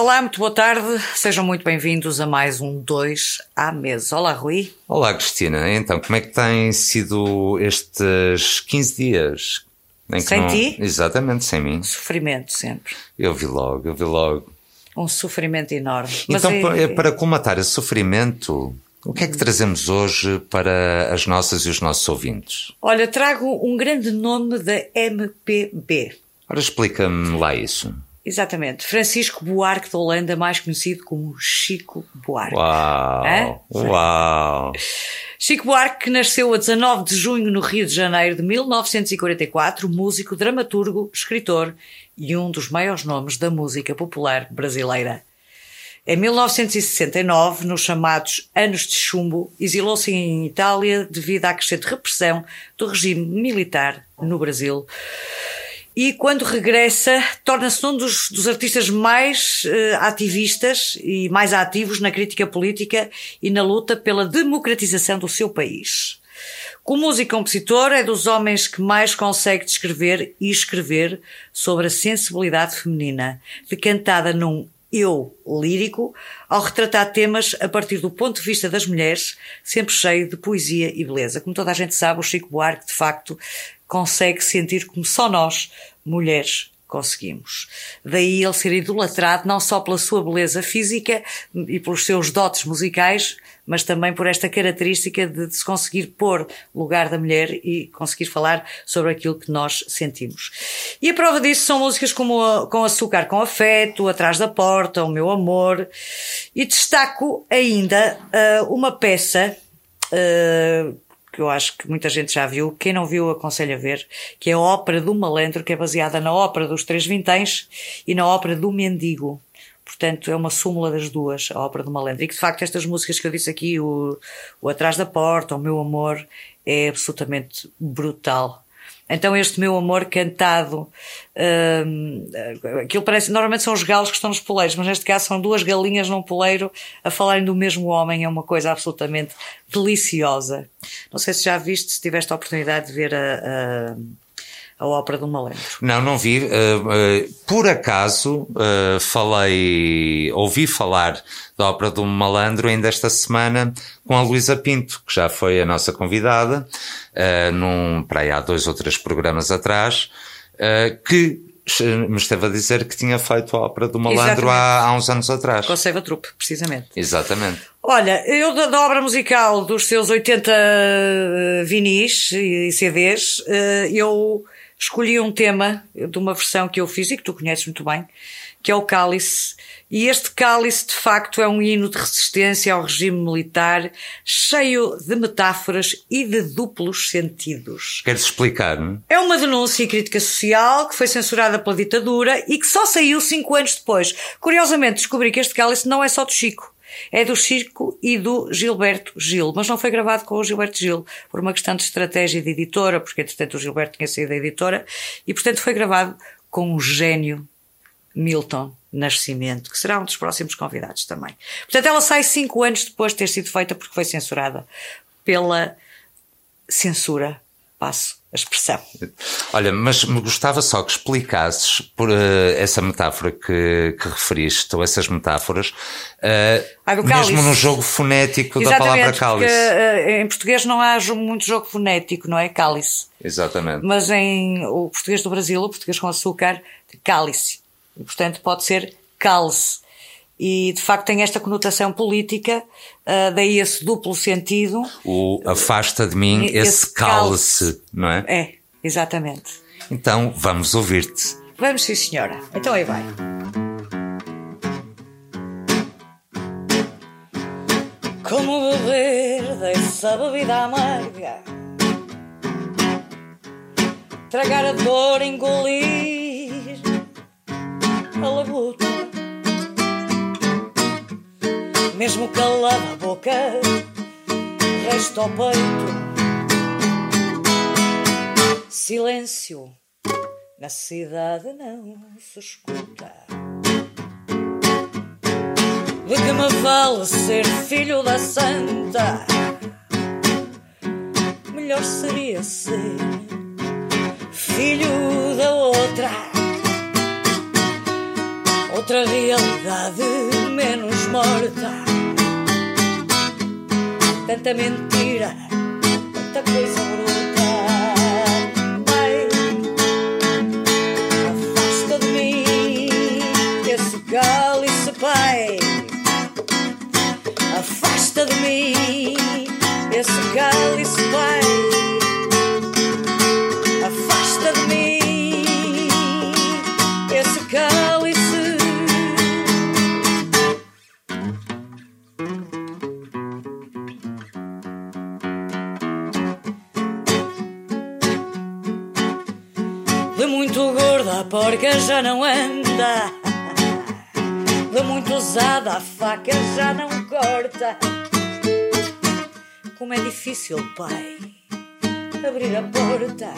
Olá, muito boa tarde. Sejam muito bem-vindos a mais um 2 à mesa. Olá, Rui. Olá, Cristina. Então, como é que têm sido estes 15 dias? sem não... ti? Exatamente, sem mim. Sofrimento sempre. Eu vi logo, eu vi logo. Um sofrimento enorme. Então, é... para colmatar esse sofrimento, o que é que trazemos hoje para as nossas e os nossos ouvintes? Olha, trago um grande nome da MPB. Ora, explica-me lá isso. Exatamente. Francisco Buarque da Holanda, mais conhecido como Chico Buarque. Uau! Hã? Uau! Chico Buarque nasceu a 19 de junho no Rio de Janeiro de 1944, músico, dramaturgo, escritor e um dos maiores nomes da música popular brasileira. Em 1969, nos chamados Anos de Chumbo, exilou-se em Itália devido à crescente repressão do regime militar no Brasil e quando regressa torna-se um dos, dos artistas mais uh, ativistas e mais ativos na crítica política e na luta pela democratização do seu país. Como músico e compositor, é dos homens que mais consegue descrever e escrever sobre a sensibilidade feminina, decantada num eu lírico, ao retratar temas a partir do ponto de vista das mulheres, sempre cheio de poesia e beleza. Como toda a gente sabe, o Chico Buarque, de facto, consegue sentir como só nós, mulheres, conseguimos. Daí ele ser idolatrado não só pela sua beleza física e pelos seus dotes musicais, mas também por esta característica de, se conseguir pôr lugar da mulher e conseguir falar sobre aquilo que nós sentimos. E a prova disso são músicas como Com Açúcar com Afeto, Atrás da Porta, O Meu Amor. E destaco ainda uh, uma peça uh, que eu acho que muita gente já viu, quem não viu aconselho a ver, que é a Ópera do Malandro, que é baseada na Ópera dos Três Vinténs e na Ópera do Mendigo. Portanto, é uma súmula das duas, a Ópera do Malandro. E que, de facto, estas músicas que eu disse aqui, o, o Atrás da Porta, o Meu Amor, é absolutamente brutal. Então este meu amor cantado, hum, aquilo parece, normalmente são os galos que estão nos poleiros, mas neste caso são duas galinhas num poleiro a falarem do mesmo homem, é uma coisa absolutamente deliciosa. Não sei se já viste, se tiveste a oportunidade de ver a, a a ópera do Malandro. Não, não vi. Uh, uh, por acaso uh, falei, ouvi falar da ópera do Malandro ainda esta semana com a Luísa Pinto, que já foi a nossa convidada, num, para aí há dois ou três programas atrás, que me esteve a dizer que tinha feito a ópera do Malandro há, há, uns anos atrás. Com a Seiva Trupe, precisamente. Exatamente. Olha, eu da, da, obra musical dos seus 80 vinis e CDs, eu escolhi um tema de uma versão que eu fiz e que tu conheces muito bem, que é o Cálice. E este cálice, de facto, é um hino de resistência ao regime militar, cheio de metáforas e de duplos sentidos. Queres explicar-me? É uma denúncia e crítica social que foi censurada pela ditadura e que só saiu cinco anos depois. Curiosamente, descobri que este cálice não é só do Chico. É do Chico e do Gilberto Gil, mas não foi gravado com o Gilberto Gil, por uma questão de estratégia de editora, porque entretanto o Gilberto tinha saído da editora, e portanto foi gravado com o gênio Milton Nascimento, que será um dos próximos convidados também. Portanto, ela sai cinco anos depois de ter sido feita porque foi censurada pela censura, passo a expressão. Olha, mas me gostava só que explicasses por uh, essa metáfora que, que, referiste, ou essas metáforas, uh, mesmo no jogo fonético Exatamente, da palavra cálice. Porque, uh, em português não há muito jogo fonético, não é? Cálice. Exatamente. Mas em o português do Brasil, o português com açúcar, cálice. E, portanto, pode ser cálice e de facto tem esta conotação política, uh, daí esse duplo sentido. O afasta de mim esse, esse cálice, não é? É, exatamente. Então vamos ouvir-te. Vamos sim, senhora. Então aí vai. Como beber dessa bebida amarga, tragar a dor, engolir a labuta mesmo calada a boca, resta ao peito silêncio. Na cidade não se escuta. De que me vale ser filho da santa? Melhor seria ser filho da outra outra realidade menos morta. Tanta mentira, tanta coisa bruta. Pai, afasta de mim esse cálice, pai. Afasta de mim faca já não corta. Como é difícil, pai, abrir a porta.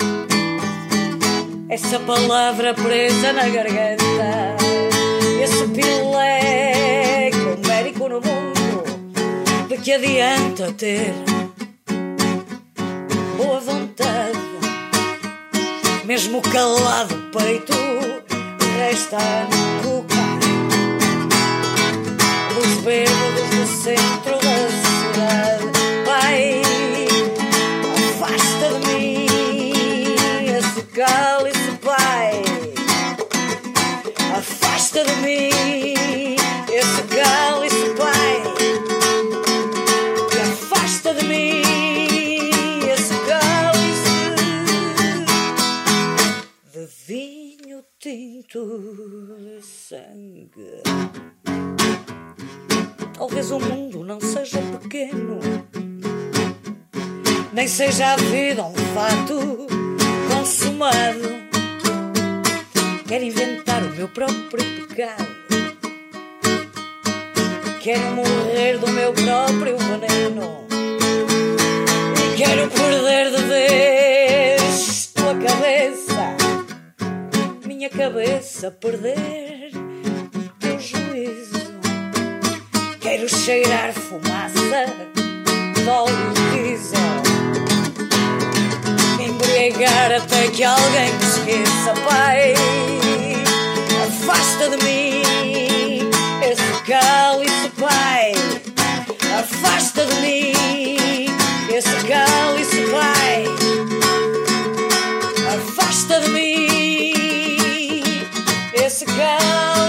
Essa palavra presa na garganta. Esse pileco médico no mundo. De que adianta ter boa vontade? Mesmo calado peito, resta a cuca. Próprio pecado. Quero morrer do meu próprio veneno. E quero perder de vez tua cabeça. Minha cabeça perder teu juízo. Quero cheirar fumaça de óleo diesel. Embriagar até que alguém me esqueça, pai. Afasta de mim esse cálice, pai. Afasta de mim esse cálice, pai. Afasta de mim esse cálice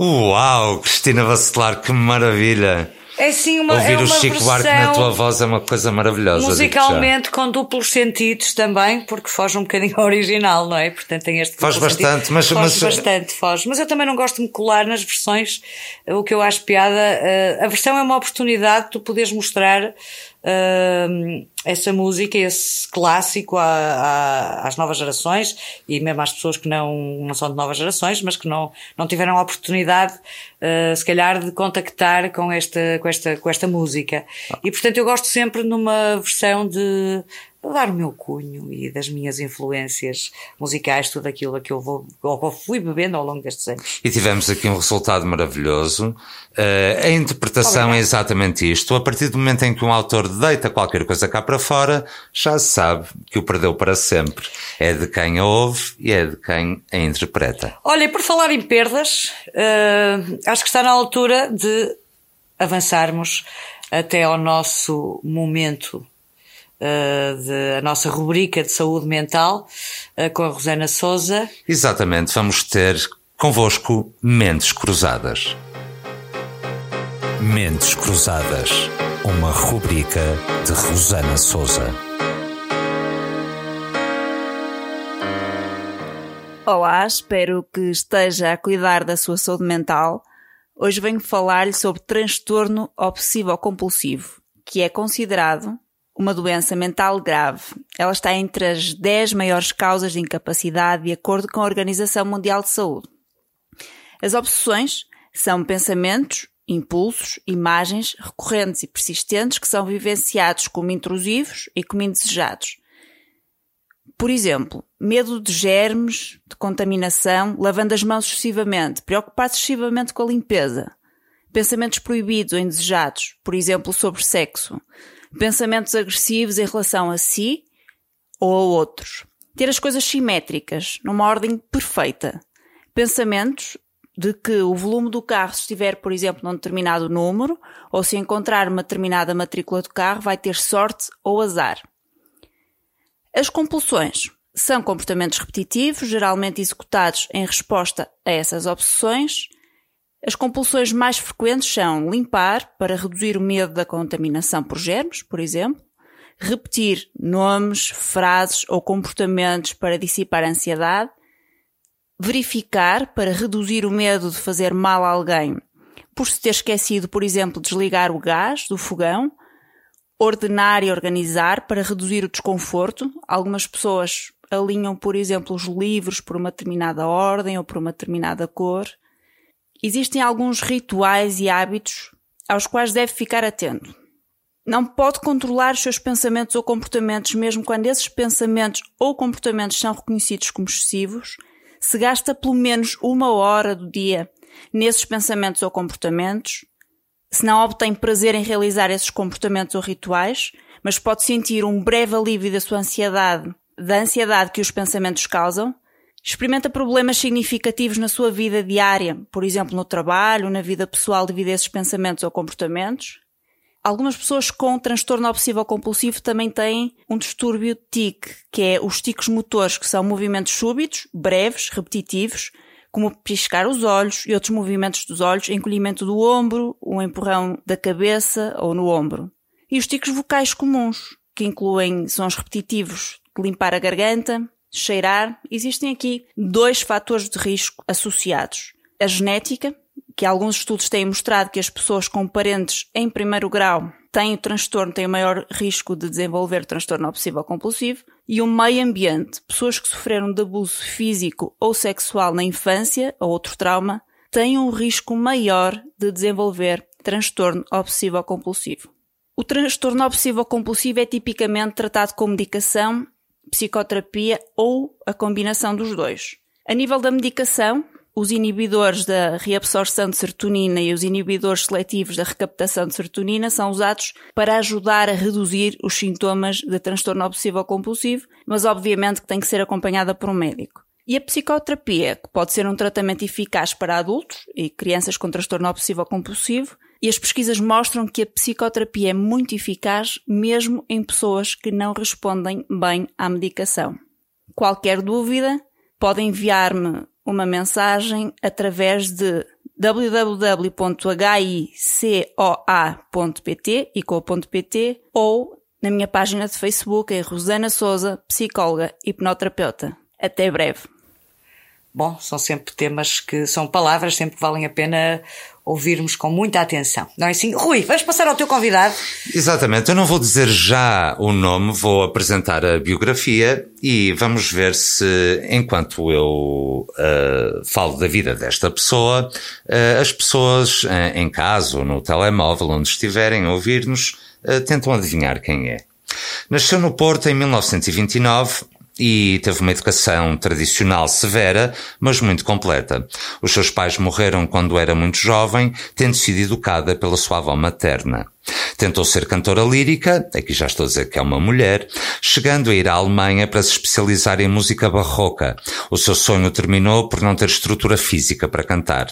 Uau, Cristina Bacelar, que maravilha! É sim uma, Ouvir é uma o Chico Buarque na tua voz é uma coisa maravilhosa. musicalmente com duplos sentidos também, porque foge um bocadinho ao original, não é? Portanto tem este Foge bastante, sentido. mas- foge mas- bastante, foge. Mas eu também não gosto de me colar nas versões. O que eu acho piada, eh, a versão é uma oportunidade de tu poderes mostrar eh, essa música, esse clássico à- à- às novas gerações e mesmo às pessoas que não, não são de novas gerações, mas que não, não tiveram a oportunidade, eh, se calhar, de contactar com esta, com esta, com esta música. E portanto eu gosto sempre numa versão de dar o meu cunho e das minhas influências musicais, tudo aquilo a que eu vou, ou fui bebendo ao longo destes anos. E tivemos aqui um resultado maravilhoso. Eh, a interpretação é exatamente isto. A partir do momento em que um autor deita qualquer coisa cá para fora, já se sabe que o perdeu para sempre. É de quem a ouve e é de quem a interpreta. Olha, por falar em perdas, eh, acho que está na altura de avançarmos até ao nosso momento de a nossa rubrica de saúde mental eh, com a Rosana Souza. Exatamente, vamos ter convosco Mentes Cruzadas. Mentes Cruzadas, uma rubrica de Rosana Souza. Olá, espero que esteja a cuidar da sua saúde mental. Hoje venho falar-lhe sobre transtorno obsessivo-compulsivo, que é considerado uma doença mental grave. Ela está entre as 10 maiores causas de incapacidade de acordo com a Organização Mundial de Saúde. As obsessões são pensamentos, impulsos, imagens recorrentes e persistentes que são vivenciados como intrusivos e como indesejados. Por exemplo, medo de germes, de contaminação, lavando as mãos excessivamente, preocupar-se excessivamente com a limpeza, pensamentos proibidos ou indesejados, por exemplo, sobre sexo, pensamentos agressivos em relação a si ou a outros, ter as coisas simétricas, numa ordem perfeita, pensamentos de que o volume do carro, se estiver, por exemplo, num determinado número, ou se encontrar uma determinada matrícula do carro, vai ter sorte ou azar. As compulsões são comportamentos repetitivos, geralmente executados em resposta a essas obsessões, as compulsões mais frequentes são limpar, para reduzir o medo da contaminação por germes, por exemplo, repetir nomes, frases ou comportamentos para dissipar a ansiedade, verificar, para reduzir o medo de fazer mal a alguém, por se ter esquecido, por exemplo, desligar o gás do fogão, ordenar e organizar para reduzir o desconforto. Algumas pessoas alinham, por exemplo, os livros por uma determinada ordem ou por uma determinada cor. Existem alguns rituais e hábitos aos quais deve ficar atento. Não pode controlar os seus pensamentos ou comportamentos, mesmo quando esses pensamentos ou comportamentos são reconhecidos como excessivos. Se gasta pelo menos uma hora do dia nesses pensamentos ou comportamentos, se não obtém prazer em realizar esses comportamentos ou rituais, mas pode sentir um breve alívio da sua ansiedade, da ansiedade que os pensamentos causam, Experimenta problemas significativos na sua vida diária, por exemplo, no trabalho, na vida pessoal devido a esses pensamentos ou comportamentos. Algumas pessoas com transtorno obsessivo compulsivo também têm um distúrbio TIC, que é os ticos motores, que são movimentos súbitos, breves, repetitivos, como piscar os olhos e outros movimentos dos olhos, encolhimento do ombro, um empurrão da cabeça ou no ombro. E os ticos vocais comuns, que incluem sons repetitivos limpar a garganta, cheirar, existem aqui dois fatores de risco associados. A genética, que alguns estudos têm mostrado que as pessoas com parentes em primeiro grau têm o transtorno, têm o maior risco de desenvolver transtorno obsessivo compulsivo, e o meio ambiente, pessoas que sofreram de abuso físico ou sexual na infância ou outro trauma, têm um risco maior de desenvolver transtorno obsessivo compulsivo. O transtorno obsessivo compulsivo é tipicamente tratado com medicação psicoterapia ou a combinação dos dois. A nível da medicação, os inibidores da reabsorção de serotonina e os inibidores seletivos da recaptação de serotonina são usados para ajudar a reduzir os sintomas de transtorno obsessivo compulsivo, mas obviamente que tem que ser acompanhada por um médico. E a psicoterapia, que pode ser um tratamento eficaz para adultos e crianças com transtorno obsessivo compulsivo, e as pesquisas mostram que a psicoterapia é muito eficaz mesmo em pessoas que não respondem bem à medicação. Qualquer dúvida, pode enviar-me uma mensagem através de www.hicoa.pt e ou na minha página de Facebook em Rosana Souza, psicóloga e hipnoterapeuta. Até breve. Bom, são sempre temas que são palavras, sempre valem a pena ouvirmos com muita atenção. Não é assim? Rui, vamos passar ao teu convidado. Exatamente, eu não vou dizer já o nome, vou apresentar a biografia e vamos ver se, enquanto eu uh, falo da vida desta pessoa, uh, as pessoas uh, em casa ou no telemóvel, onde estiverem a ouvir-nos, tentam adivinhar quem é. Nasceu no Porto em 1929 e teve uma educação tradicional severa, mas muito completa. Os seus pais morreram quando era muito jovem, tendo sido educada pela sua avó materna. Tentou ser cantora lírica, aqui já estou a dizer que é uma mulher, chegando a ir à Alemanha para se especializar em música barroca. O seu sonho terminou por não ter estrutura física para cantar.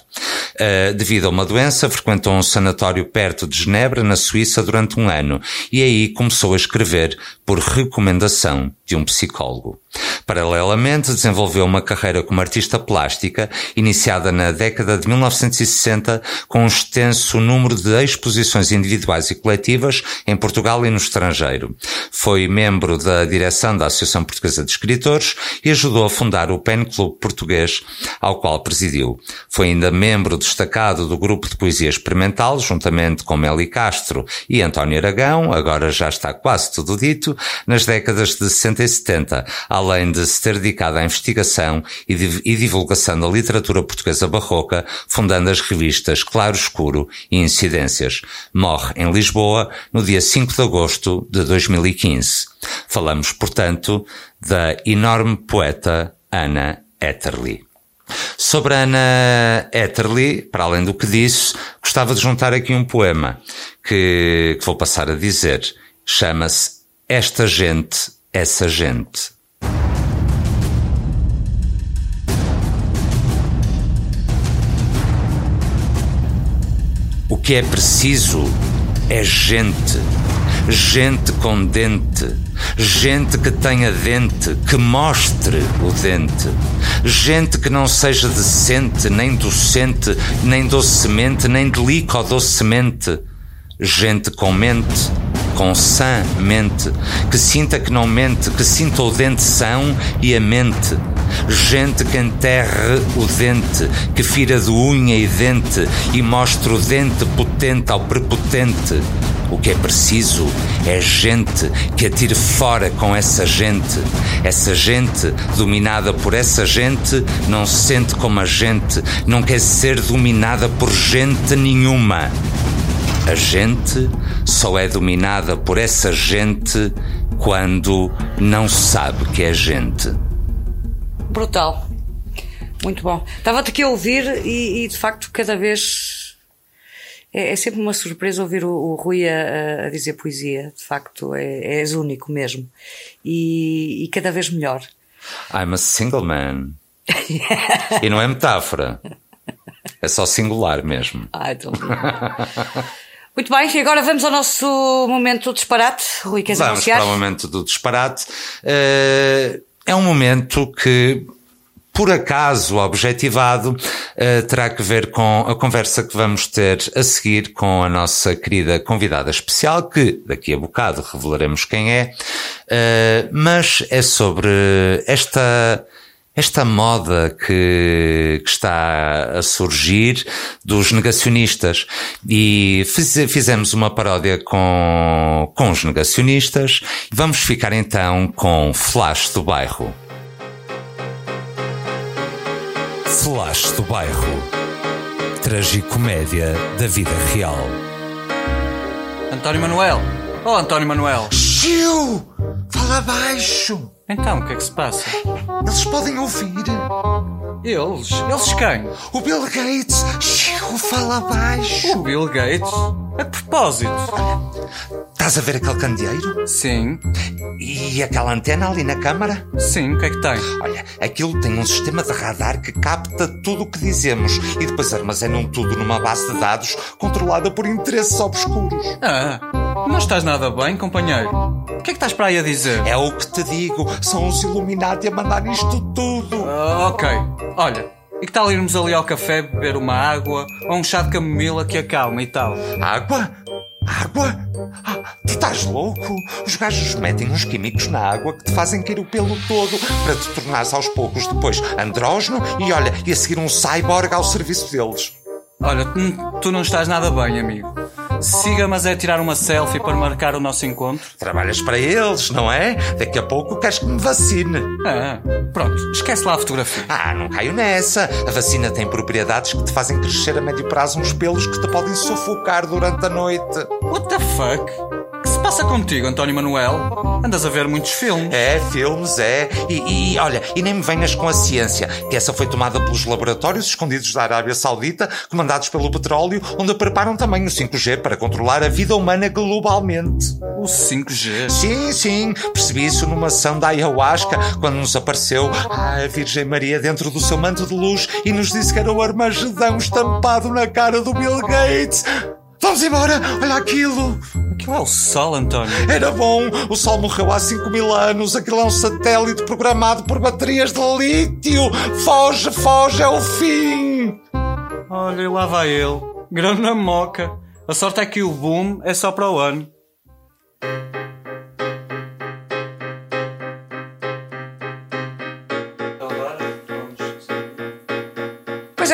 Uh, devido a uma doença, frequentou um sanatório perto de Genebra, na Suíça, durante um ano, e aí começou a escrever por recomendação de um psicólogo. Paralelamente, desenvolveu uma carreira como artista plástica, iniciada na década de 1960, com um extenso número de exposições individuais e coletivas em Portugal e no estrangeiro. Foi membro da direção da Associação Portuguesa de Escritores e ajudou a fundar o Pen Club Português, ao qual presidiu. Foi ainda membro destacado do grupo de poesia experimental, juntamente com Meli Castro e António Aragão, agora já está quase tudo dito, nas décadas de 60 60 e 70, além de se ter dedicado à investigação e, e divulgação da literatura portuguesa barroca, fundando as revistas Claro Escuro e Incidências. Morre em Lisboa no dia 5 de agosto de 2015. Falamos, portanto, da enorme poeta Ana Etterly. Sobre Ana Etterly, para além do que disse, gostava de juntar aqui um poema que, que vou passar a dizer. Chama-se Esta Gente, Essa Gente. O que é preciso é gente. Gente com dente, gente que tenha dente, que mostre o dente, gente que não seja decente, nem docente, nem docemente, nem delica ou docemente, gente com mente, com sã mente, que sinta que não mente, que sinta o dente são e a mente. Gente que enterre o dente, que fira de unha e dente e mostre o dente potente ao prepotente o que é preciso é gente que atire fora com essa gente. Essa gente, dominada por essa gente, não se sente como a gente, não quer ser dominada por gente nenhuma. A gente só é dominada por essa gente quando não sabe que é gente. Brutal. Muito bom. Estava-te aqui a ouvir e, e, de facto cada vez é, é sempre uma surpresa ouvir o, o Rui a, a, dizer poesia. De facto, é, és único mesmo. E, e cada vez melhor. I'm a single man. e não é metáfora. É só singular mesmo. Ai, tão Muito bem, e agora vamos ao nosso momento do disparate. Rui, queres vamos anunciar? Vamos para o momento do disparate. Uh, é um momento que por acaso objetivado, uh, terá que ver com a conversa que vamos ter a seguir com a nossa querida convidada especial, que daqui a bocado revelaremos quem é, uh, mas é sobre esta esta moda que, que, está a surgir dos negacionistas. E fiz, fizemos uma paródia com, com os negacionistas. Vamos ficar então com Flash do Bairro. Flash do Bairro. Tragicomédia da vida real. António Manuel! Oh, António Manuel! Chiu! Fala baixo! Então, o que é que se passa? Eles podem ouvir. Eles? Eles quem? O Bill Gates. Chiu, fala baixo. O Bill Gates? A propósito. Estás a ver aquele candeeiro? Sim. E aquela antena ali na câmara? Sim, o que é que tem? Olha, aquilo tem um sistema de radar que capta tudo o que dizemos e depois armazenam tudo numa base de dados controlada por interesses obscuros. Ah, não estás nada bem, companheiro. O que é que estás para aí a dizer? É o que te digo. São os Illuminati a mandar isto tudo. Uh, ok. Olha, e que tal irmos ali ao café beber uma água ou um chá de camomila que acalma e tal? Água? Água? Ah, tu estás louco? Os gajos metem uns químicos na água que te fazem cair o pelo todo para te tornares aos poucos depois andrógeno e olha, e a seguir um cyborg ao serviço deles. Olha, tu não estás nada bem, amigo. Siga, mas é tirar uma selfie para marcar o nosso encontro. Trabalhas para eles, não é? Daqui a pouco queres que me vacine. Ah, pronto, esquece lá a fotografia. Ah, não caio nessa. A vacina tem propriedades que te fazem crescer a médio prazo uns pelos que te podem sufocar durante a noite. What the fuck? Se passa contigo, António Manuel? Andas a ver muitos filmes. É, filmes, é. E, e, olha, e nem me venhas com a ciência, que essa foi tomada pelos laboratórios escondidos da Arábia Saudita, comandados pelo petróleo, onde preparam também o 5G para controlar a vida humana globalmente. O 5G? Sim, sim. Percebi isso numa ação da ayahuasca, quando nos apareceu a Virgem Maria dentro do seu manto de luz e nos disse que era o Armagedão estampado na cara do Bill Gates. Vamos embora! Olha aquilo! Aquilo é o Sol, António. Era bom! O Sol morreu há 5 mil anos. Aquilo é um satélite programado por baterias de lítio. Foge, foge, é o fim! Olha, e lá vai ele. Grande na moca. A sorte é que o boom é só para o ano.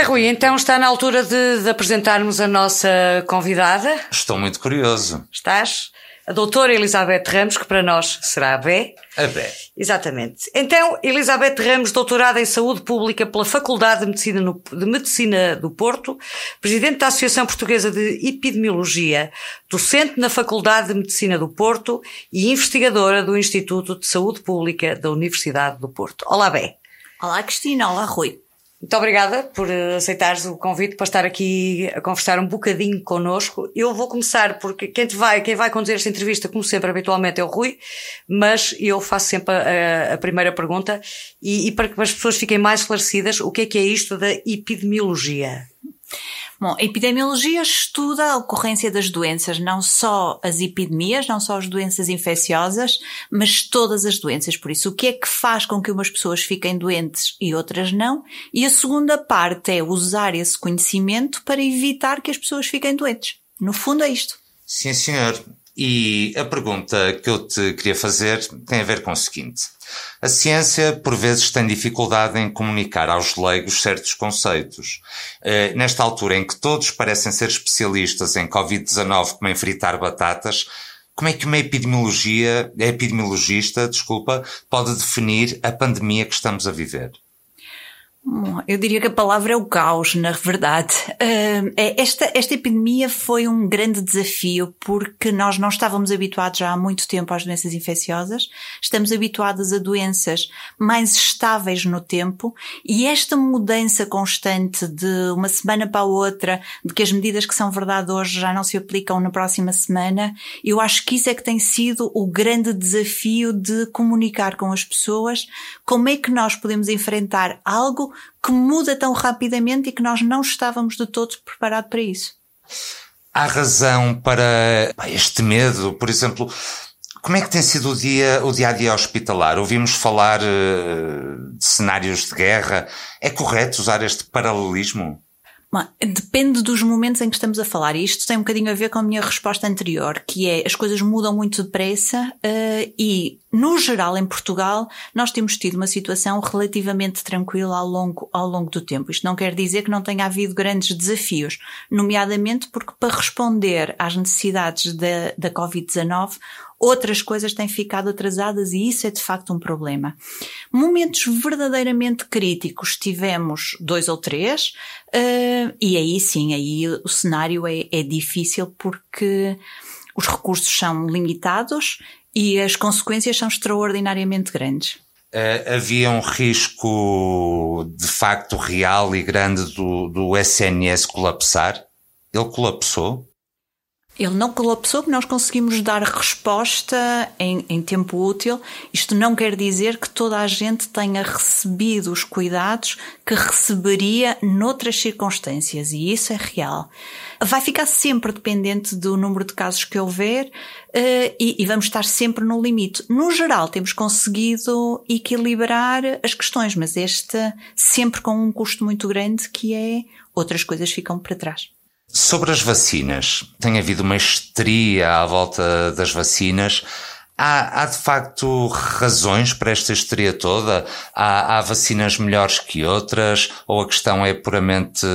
Rui, então está na altura de, de apresentarmos a nossa convidada. Estou muito curioso. Estás? a doutora Elizabeth Ramos, que para nós será a Bé. A Bé. Exatamente. Então, Elizabeth Ramos, doutorada em Saúde Pública pela Faculdade de Medicina, no, de Medicina do Porto, presidente da Associação Portuguesa de Epidemiologia, docente na Faculdade de Medicina do Porto e investigadora do Instituto de Saúde Pública da Universidade do Porto. Olá, Bé. Olá, Cristina. Olá, Rui. Muito obrigada por aceitares o convite para estar aqui a conversar um bocadinho connosco. Eu vou começar porque quem, vai, quem vai conduzir esta entrevista, como sempre, habitualmente é o Rui, mas eu faço sempre a, a primeira pergunta e, e para que as pessoas fiquem mais esclarecidas, o que é que é isto da epidemiologia? Bom, a epidemiologia estuda a ocorrência das doenças, não só as epidemias, não só as doenças infecciosas, mas todas as doenças. Por isso, o que é que faz com que umas pessoas fiquem doentes e outras não? E a segunda parte é usar esse conhecimento para evitar que as pessoas fiquem doentes. No fundo, é isto. Sim, senhor. E a pergunta que eu te queria fazer tem a ver com o seguinte. A ciência, por vezes, tem dificuldade em comunicar aos leigos certos conceitos. Uh, nesta altura em que todos parecem ser especialistas em Covid-19 como em fritar batatas, como é que uma epidemiologia, epidemiologista, desculpa, pode definir a pandemia que estamos a viver? Eu diria que a palavra é o caos, na verdade. É, esta, esta epidemia foi um grande desafio porque nós não estávamos habituados já há muito tempo às doenças infecciosas, estamos habituados a doenças mais estáveis no tempo e esta mudança constante de uma semana para a outra, de que as medidas que são verdade hoje já não se aplicam na próxima semana, eu acho que isso é que tem sido o grande desafio de comunicar com as pessoas como é que nós podemos enfrentar algo que muda tão rapidamente e que nós não estávamos de todo preparados para isso. Há razão para este medo, por exemplo. Como é que tem sido o dia, o dia a dia hospitalar? Ouvimos falar uh, de cenários de guerra. É correto usar este paralelismo? Depende dos momentos em que estamos a falar. E isto tem um bocadinho a ver com a minha resposta anterior, que é as coisas mudam muito depressa uh, e, no geral, em Portugal, nós temos tido uma situação relativamente tranquila ao longo, ao longo do tempo. Isto não quer dizer que não tenha havido grandes desafios, nomeadamente porque para responder às necessidades da, da Covid-19 outras coisas têm ficado atrasadas e isso é de facto um problema. Momentos verdadeiramente críticos tivemos dois ou três, uh, e aí sim, aí o cenário é, é difícil porque os recursos são limitados e as consequências são extraordinariamente grandes. Uh, havia um risco de facto real e grande do, do SNS colapsar? Ele colapsou? Ele não colapsou, nós conseguimos dar resposta em, em, tempo útil. Isto não quer dizer que toda a gente tenha recebido os cuidados que receberia noutras circunstâncias, e isso é real. Vai ficar sempre dependente do número de casos que houver uh, e, e vamos estar sempre no limite. No geral, temos conseguido equilibrar as questões, mas este sempre com um custo muito grande que é outras coisas ficam para trás. Sobre as vacinas, tem havido uma histeria à volta das vacinas. Há, há, de facto razões para esta histeria toda? Há, há, vacinas melhores que outras? Ou a questão é puramente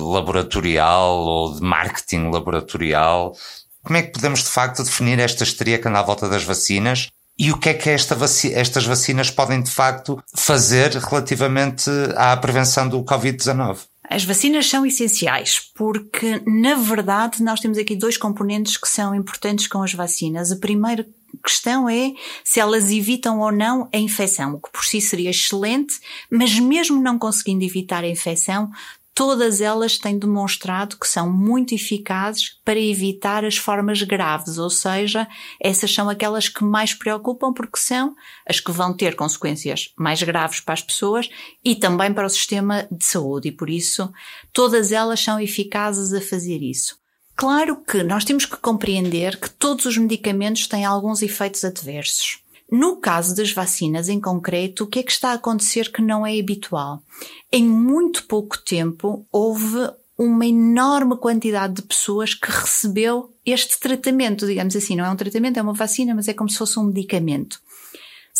laboratorial ou de marketing laboratorial? Como é que podemos de facto definir esta histeria que anda à volta das vacinas? E o que é que esta vaci estas vacinas podem de facto fazer relativamente à prevenção do Covid-19? As vacinas são essenciais porque, na verdade, nós temos aqui dois componentes que são importantes com as vacinas. A primeira questão é se elas evitam ou não a infecção, o que por si seria excelente, mas mesmo não conseguindo evitar a infecção, todas elas têm demonstrado que são muito eficazes para evitar as formas graves, ou seja, essas são aquelas que mais preocupam porque são as que vão ter consequências mais graves para as pessoas e também para o sistema de saúde e por isso todas elas são eficazes a fazer isso. Claro que nós temos que compreender que todos os medicamentos têm alguns efeitos adversos. No caso das vacinas em concreto, o que é que está a acontecer que não é habitual? Em muito pouco tempo houve uma enorme quantidade de pessoas que recebeu este tratamento, digamos assim, não é um tratamento, é uma vacina, mas é como se fosse um medicamento.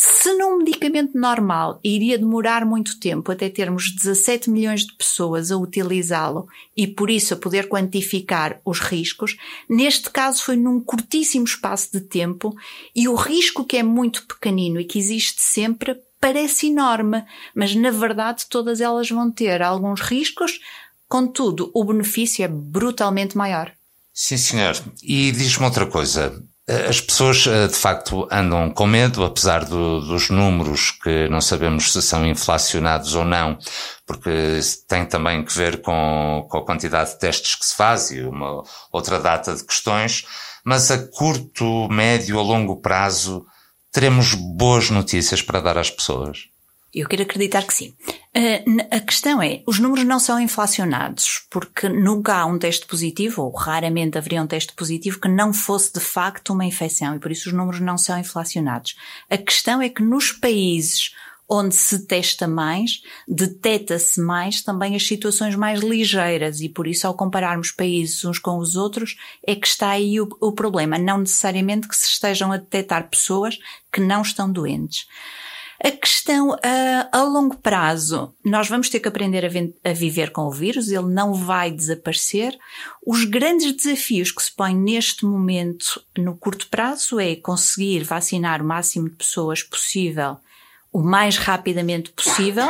Se num medicamento normal iria demorar muito tempo até termos 17 milhões de pessoas a utilizá-lo e por isso a poder quantificar os riscos, neste caso foi num curtíssimo espaço de tempo e o risco que é muito pequenino e que existe sempre parece enorme, mas na verdade todas elas vão ter alguns riscos, contudo o benefício é brutalmente maior. Sim, senhor. E diz-me outra coisa. As pessoas, eh, de facto, andam com medo, apesar do, dos números que não sabemos se são inflacionados ou não, porque tem também que ver com, com a quantidade de testes que se faz e uma outra data de questões. Mas a curto, médio, a longo prazo, teremos boas notícias para dar às pessoas. Eu quero acreditar que sim. Uh, a questão é, os números não são inflacionados, porque nunca há um teste positivo, ou raramente haveria um teste positivo que não fosse de facto uma infecção, e por isso os números não são inflacionados. A questão é que nos países onde se testa mais, detecta-se mais também as situações mais ligeiras e por isso ao compararmos países uns com os outros é que está aí o, o problema, não necessariamente que se estejam a detectar pessoas que não estão doentes. A questão, a, a longo prazo, nós vamos ter que aprender a, a, viver com o vírus, ele não vai desaparecer. Os grandes desafios que se põem neste momento, no curto prazo, é conseguir vacinar o máximo de pessoas possível, o mais rapidamente possível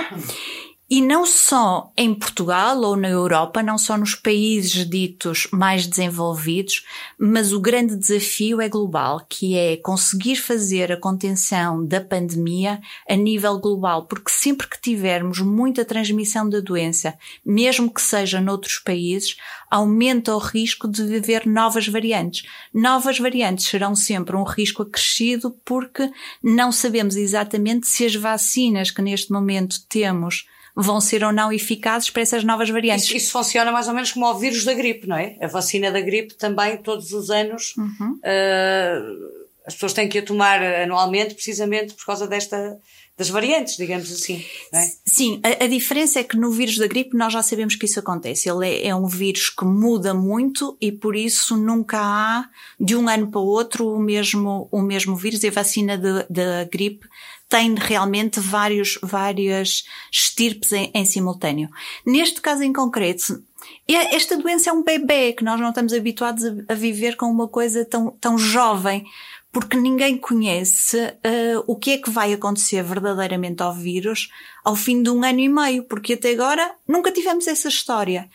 e não só em Portugal ou na Europa, não só nos países ditos mais desenvolvidos, mas o grande desafio é global, que é conseguir fazer a contenção da pandemia a nível global, porque sempre que tivermos muita transmissão da doença, mesmo que seja noutros países, aumenta o risco de haver novas variantes. Novas variantes serão sempre um risco acrescido porque não sabemos exatamente se as vacinas que neste momento temos vão ser ou não eficazes para essas novas variantes. Isso, isso, funciona mais ou menos como o vírus da gripe, não é? A vacina da gripe também, todos os anos, uhum. uh, as pessoas têm que a tomar anualmente precisamente por causa desta, das variantes, digamos assim. É? Sim, a, a, diferença é que no vírus da gripe nós já sabemos que isso acontece. Ele é, é, um vírus que muda muito e por isso nunca há de um ano para o outro o mesmo, o mesmo vírus. E a vacina da gripe tem realmente vários, várias estirpes em, em simultâneo. Neste caso em concreto, esta doença é um bebê que nós não estamos habituados a, a viver com uma coisa tão, tão jovem, porque ninguém conhece uh, o que é que vai acontecer verdadeiramente ao vírus ao fim de um ano e meio, porque até agora nunca tivemos essa história.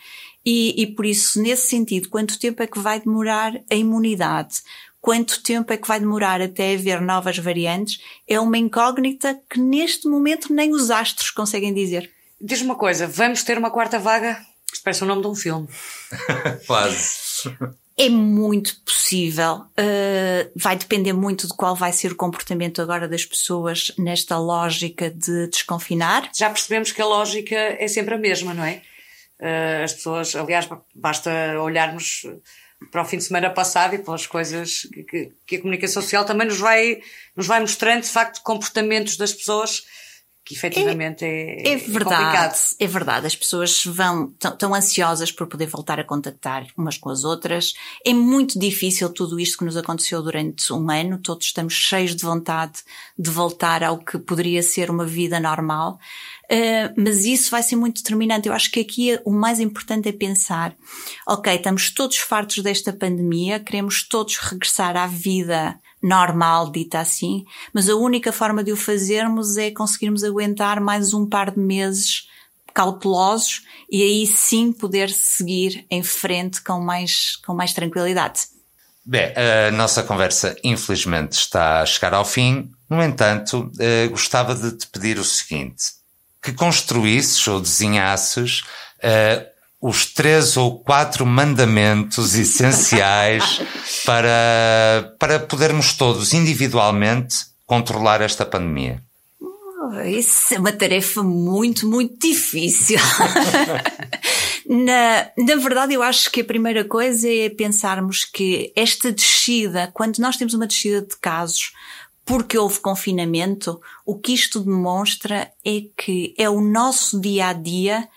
E, e por isso, nesse sentido, quanto tempo é que vai demorar a imunidade? Quanto tempo é que vai demorar até haver novas variantes, é uma incógnita que neste momento nem os astros conseguem dizer. Diz-me uma coisa, vamos ter uma quarta vaga? Isto parece o nome de um filme. Quase. É muito possível. Uh, vai depender muito de qual vai ser o comportamento agora das pessoas nesta lógica de desconfinar. Já percebemos que a lógica é sempre a mesma, não é? Uh, as pessoas, aliás, basta olharmos para o fim de semana passado e pelas coisas que, que, a comunicação social também nos vai, nos vai mostrando, de facto, comportamentos das pessoas que efetivamente é, é, é, é verdade, complicado. É verdade, as pessoas vão tão ansiosas por poder voltar a contactar umas com as outras. É muito difícil tudo isto que nos aconteceu durante um ano. Todos estamos cheios de vontade de voltar ao que poderia ser uma vida normal. Uh, mas isso vai ser muito determinante. Eu acho que aqui o mais importante é pensar: ok, estamos todos fartos desta pandemia, queremos todos regressar à vida normal, dita assim, mas a única forma de o fazermos é conseguirmos aguentar mais um par de meses cautelosos e aí sim poder seguir em frente com mais, com mais tranquilidade. Bem, a nossa conversa infelizmente está a chegar ao fim. No entanto, eh, gostava de te pedir o seguinte: que construísses ou desenhasses uh, os três ou quatro mandamentos essenciais para, para podermos todos individualmente controlar esta pandemia. Oh, isso é uma tarefa muito, muito difícil. na, na verdade, eu acho que a primeira coisa é pensarmos que esta descida, quando nós temos uma descida de casos, porque houve confinamento, o que isto demonstra é que é o nosso dia a dia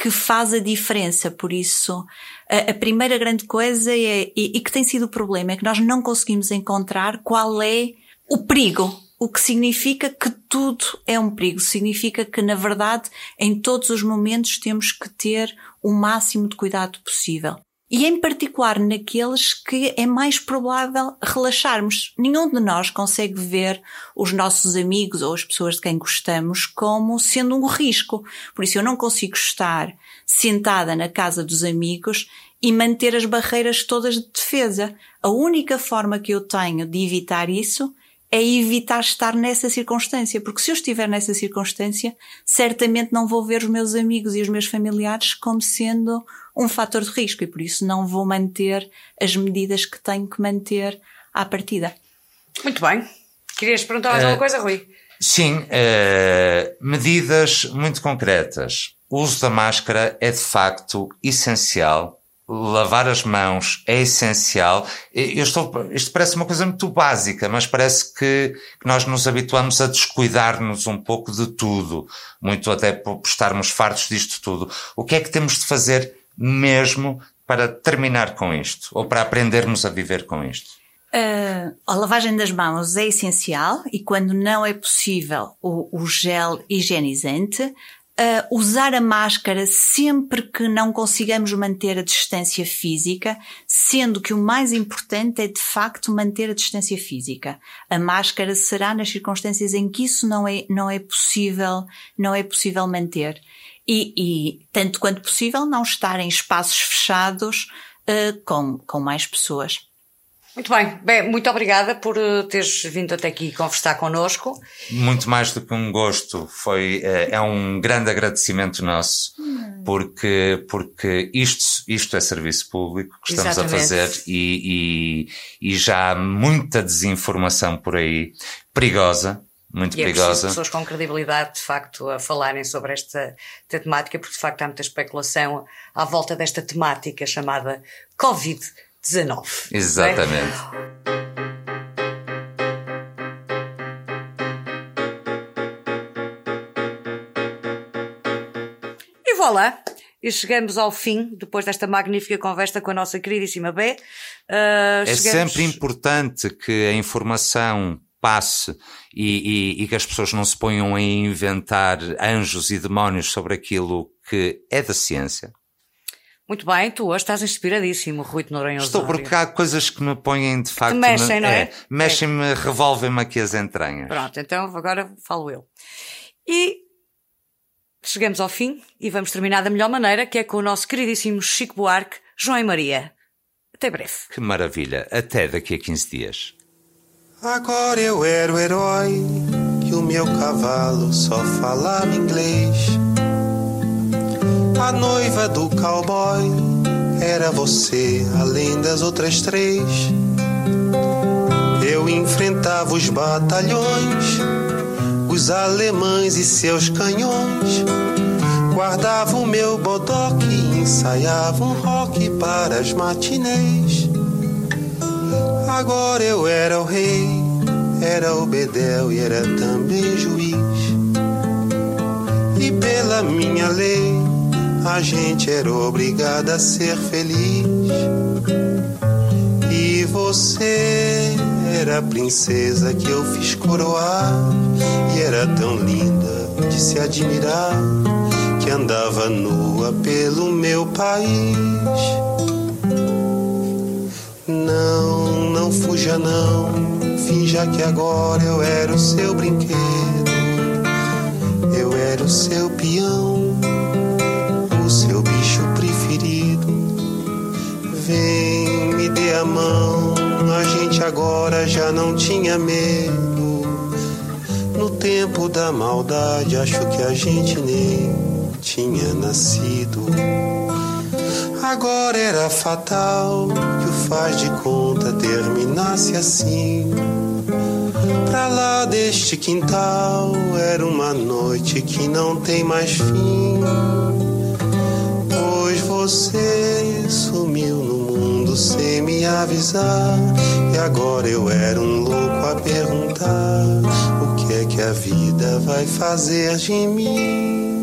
que faz a diferença. Por isso, a, a primeira grande coisa é, e, e, que tem sido o problema, é que nós não conseguimos encontrar qual é o perigo. o que significa que tudo é um perigo. Significa que, na verdade, em todos os momentos temos que ter o máximo de cuidado possível. E em particular naqueles que é mais provável relaxarmos. Nenhum de nós consegue ver os nossos amigos ou as pessoas de quem gostamos como sendo um risco. Por isso eu não consigo estar sentada na casa dos amigos e manter as barreiras todas de defesa. A única forma que eu tenho de evitar isso é evitar estar nessa circunstância, porque se eu estiver nessa circunstância, certamente não vou ver os meus amigos e os meus familiares como sendo um fator de risco e por isso não vou manter as medidas que tenho que manter à partida. Muito bem. Querias perguntar mais uh, alguma coisa, Rui? Sim, uh, medidas muito concretas. O uso da máscara é de facto essencial lavar as mãos é essencial. Eu estou, isto parece uma coisa muito básica, mas parece que, nós nos habituamos a descuidar-nos um pouco de tudo, muito até por estarmos fartos disto tudo. O que é que temos de fazer mesmo para terminar com isto? Ou para aprendermos a viver com isto? Uh, a lavagem das mãos é essencial e quando não é possível o, o gel higienizante, uh, usar a máscara sempre que não consigamos manter a distância física, sendo que o mais importante é de facto manter a distância física. A máscara será nas circunstâncias em que isso não é, não é possível, não é possível manter. E, e tanto quanto possível, não estar em espaços fechados uh, com, com mais pessoas. Muito bem. Bem, muito obrigada por eh, teres vindo até aqui conversar connosco. Muito mais do que um gosto, foi, eh, é um grande agradecimento nosso, porque, porque isto, isto é serviço público que estamos Exatamente. a fazer e, e, e já há muita desinformação por aí, perigosa, muito e é perigosa. pessoas com credibilidade, de facto, a falarem sobre esta, esta, temática, porque de facto há muita especulação à volta desta temática chamada Covid. 19. Exatamente. E voilà! E chegamos ao fim, depois desta magnífica conversa com a nossa queridíssima Bé. Uh, é chegamos... sempre importante que a informação passe e, e, e, que as pessoas não se ponham a inventar anjos e demónios sobre aquilo que é da ciência. Muito bem, tu hoje estás inspiradíssimo, Rui de Noronha Estou, porque há coisas que me põem de facto. Que mexem, me, não é? é Mexem-me, é. revolvem-me aqui as entranhas. Pronto, então agora falo eu. E chegamos ao fim e vamos terminar da melhor maneira, que é com o nosso queridíssimo Chico Buarque, João e Maria. Até breve. Que maravilha. Até daqui a 15 dias. Agora eu era o herói e o meu cavalo só falava inglês. A noiva do cowboy era você, além das outras três. Eu enfrentava os batalhões, os alemães e seus canhões. Guardava o meu bodoque ensaiava um rock para as matinês. Agora eu era o rei, era o bedel e era também juiz. E pela minha lei a gente era obrigada a ser feliz. E você era a princesa que eu fiz coroar. E era tão linda de se admirar que andava nua pelo meu país. Não, não fuja não, finja que agora eu era o seu brinquedo. Eu era o seu peão Vem, me dê a mão. A gente agora já não tinha medo. No tempo da maldade, acho que a gente nem tinha nascido. Agora era fatal que o faz de conta terminasse assim. Pra lá deste quintal era uma noite que não tem mais fim. Você sumiu no sem me avisar. E agora eu era um louco a perguntar: o que é que a vida vai fazer de mim?